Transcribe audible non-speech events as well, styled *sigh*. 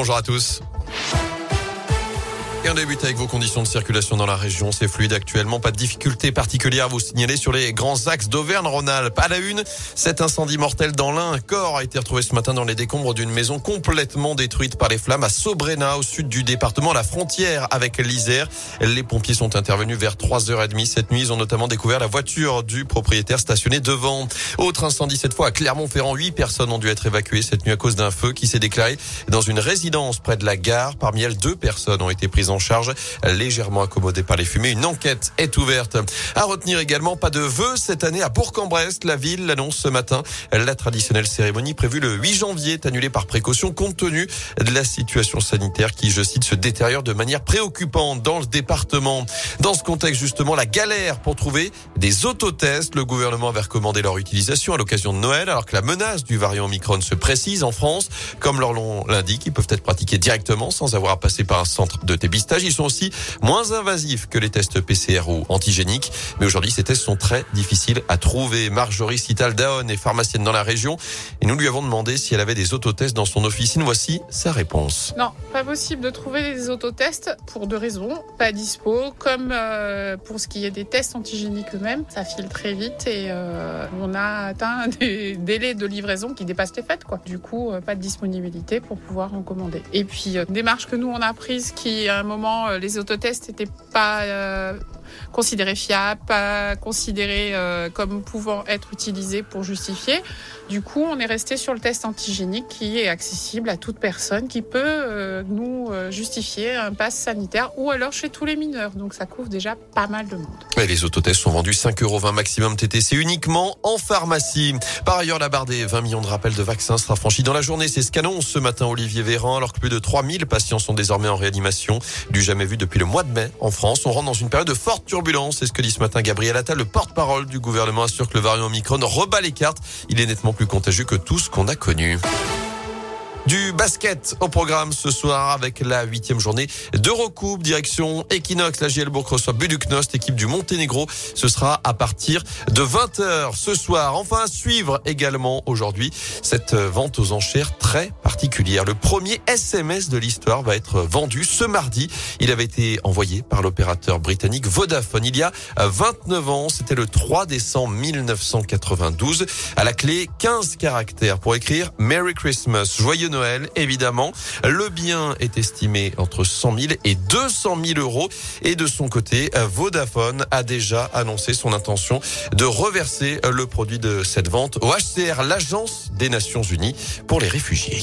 Bonjour à tous. Et on débute avec vos conditions de circulation dans la région. C'est fluide actuellement. Pas de difficultés particulières à vous signaler sur les grands axes d'Auvergne-Rhône-Alpes. À la une, cet incendie mortel dans l'Ain. Un corps a été retrouvé ce matin dans les décombres d'une maison complètement détruite par les flammes à Sobrena, au sud du département, la frontière avec l'Isère. Les pompiers sont intervenus vers 3h30 cette nuit. Ils ont notamment découvert la voiture du propriétaire stationnée devant. Autre incendie cette fois à Clermont-Ferrand. Huit personnes ont dû être évacuées cette nuit à cause d'un feu qui s'est déclaré dans une résidence près de la gare. Parmi elles, deux personnes ont été prises en charge, légèrement accommodée par les fumées. Une enquête est ouverte. À retenir également, pas de vœux cette année à Bourg-en-Bresse. La ville l'annonce ce matin. La traditionnelle cérémonie prévue le 8 janvier est annulée par précaution compte tenu de la situation sanitaire qui, je cite, se détériore de manière préoccupante dans le département. Dans ce contexte, justement, la galère pour trouver des autotests. Le gouvernement avait recommandé leur utilisation à l'occasion de Noël, alors que la menace du variant Omicron se précise en France. Comme leur nom l'indique, ils peuvent être pratiqués directement sans avoir à passer par un centre de dépistage ils sont aussi moins invasifs que les tests PCR ou antigéniques. Mais aujourd'hui, ces tests sont très difficiles à trouver. Marjorie Cital-Daon est pharmacienne dans la région et nous lui avons demandé si elle avait des autotests dans son officine. Voici sa réponse. Non, pas possible de trouver des autotests pour deux raisons. Pas dispo, comme euh, pour ce qui est des tests antigéniques eux-mêmes, ça file très vite et euh, on a atteint *laughs* des délais de livraison qui dépassent les fêtes. Quoi. Du coup, euh, pas de disponibilité pour pouvoir en commander. Et puis, démarche que nous on a prise qui à un moment euh, les autotests n'étaient pas euh, considérés fiables, pas considérés euh, comme pouvant être utilisés pour justifier. Du coup, on est resté sur le test antigénique qui est accessible à toute personne qui peut nous justifier un pass sanitaire ou alors chez tous les mineurs. Donc ça couvre déjà pas mal de monde. les autotests sont vendus 5,20 euros maximum TTC uniquement en pharmacie. Par ailleurs, la barre des 20 millions de rappels de vaccins sera franchie dans la journée. C'est ce qu'annonce ce matin Olivier Véran alors que plus de 3000 patients sont désormais en réanimation du jamais vu depuis le mois de mai en France. On rentre dans une période de forte C'est ce que dit ce matin Gabriel Attal, le porte-parole du gouvernement, assure que le variant Omicron rebat les cartes. Il est nettement plus contagieux que tout ce qu'on a connu. Du basket au programme ce soir avec la huitième journée d'Eurocoupe, direction Equinox. La GL Bourg reçoit Buduknost, équipe du Monténégro. Ce sera à partir de 20h ce soir. Enfin, suivre également aujourd'hui cette vente aux enchères très particulière. Le premier SMS de l'histoire va être vendu ce mardi. Il avait été envoyé par l'opérateur britannique Vodafone il y a 29 ans. C'était le 3 décembre 1992. À la clé, 15 caractères pour écrire Merry Christmas, joyeux Noël Noël, évidemment. Le bien est estimé entre 100 000 et 200 000 euros. Et de son côté, Vodafone a déjà annoncé son intention de reverser le produit de cette vente au HCR, l'Agence des Nations Unies pour les réfugiés.